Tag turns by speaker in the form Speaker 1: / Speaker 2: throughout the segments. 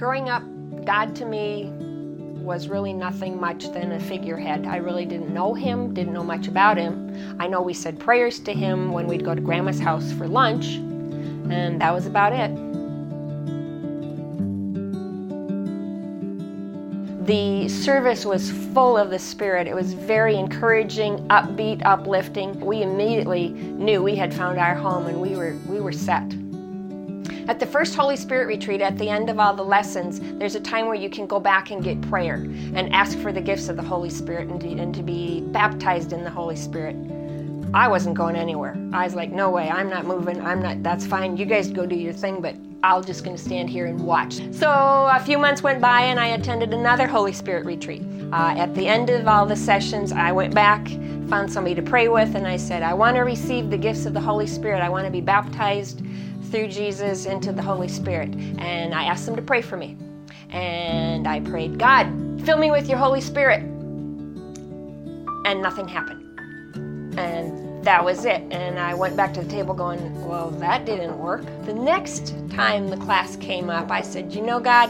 Speaker 1: Growing up, God to me was really nothing much than a figurehead. I really didn't know him, didn't know much about him. I know we said prayers to him when we'd go to grandma's house for lunch, and that was about it. The service was full of the Spirit. It was very encouraging, upbeat, uplifting. We immediately knew we had found our home and we were, we were set. At the first Holy Spirit retreat, at the end of all the lessons, there's a time where you can go back and get prayer and ask for the gifts of the Holy Spirit and to, and to be baptized in the Holy Spirit. I wasn't going anywhere. I was like, no way, I'm not moving. I'm not, that's fine. You guys go do your thing, but I'm just going to stand here and watch. So a few months went by and I attended another Holy Spirit retreat. Uh, at the end of all the sessions, I went back, found somebody to pray with, and I said, I want to receive the gifts of the Holy Spirit. I want to be baptized through Jesus into the Holy Spirit. And I asked them to pray for me. And I prayed, God, fill me with your Holy Spirit. And nothing happened. And that was it. And I went back to the table going, Well, that didn't work. The next time the class came up, I said, You know, God,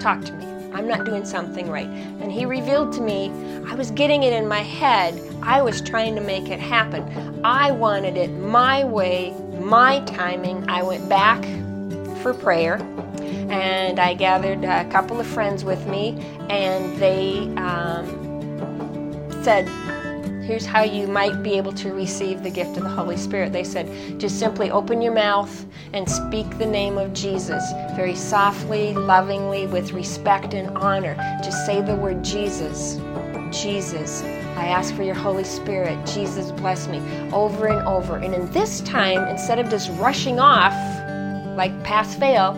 Speaker 1: talk to me. I'm not doing something right. And He revealed to me, I was getting it in my head. I was trying to make it happen. I wanted it my way, my timing. I went back for prayer and I gathered a couple of friends with me, and they um, said, Here's how you might be able to receive the gift of the Holy Spirit. They said, just simply open your mouth and speak the name of Jesus very softly, lovingly, with respect and honor. Just say the word Jesus. Jesus. I ask for your Holy Spirit. Jesus, bless me. Over and over. And in this time, instead of just rushing off like pass fail,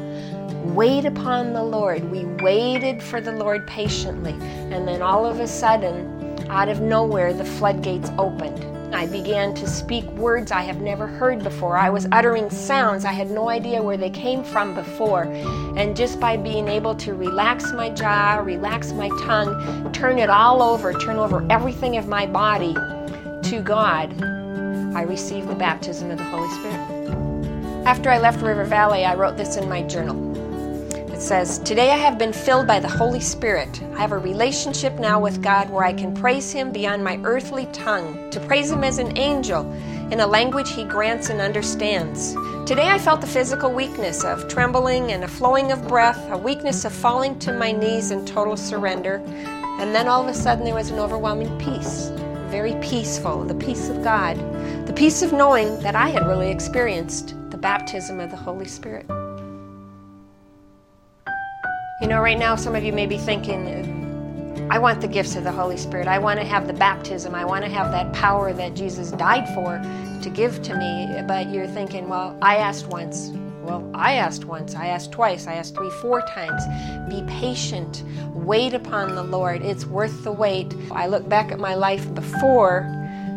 Speaker 1: wait upon the Lord. We waited for the Lord patiently. And then all of a sudden, out of nowhere, the floodgates opened. I began to speak words I have never heard before. I was uttering sounds I had no idea where they came from before. And just by being able to relax my jaw, relax my tongue, turn it all over, turn over everything of my body to God, I received the baptism of the Holy Spirit. After I left River Valley, I wrote this in my journal. It says, Today I have been filled by the Holy Spirit. I have a relationship now with God where I can praise Him beyond my earthly tongue, to praise Him as an angel in a language He grants and understands. Today I felt the physical weakness of trembling and a flowing of breath, a weakness of falling to my knees in total surrender. And then all of a sudden there was an overwhelming peace, very peaceful, the peace of God, the peace of knowing that I had really experienced the baptism of the Holy Spirit. You know, right now, some of you may be thinking, I want the gifts of the Holy Spirit. I want to have the baptism. I want to have that power that Jesus died for to give to me. But you're thinking, well, I asked once. Well, I asked once. I asked twice. I asked three, four times. Be patient. Wait upon the Lord. It's worth the wait. I look back at my life before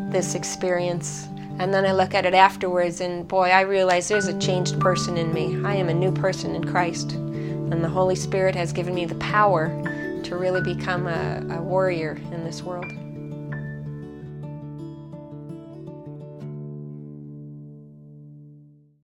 Speaker 1: this experience and then I look at it afterwards, and boy, I realize there's a changed person in me. I am a new person in Christ. And the Holy Spirit has given me the power to really become a, a warrior in this world.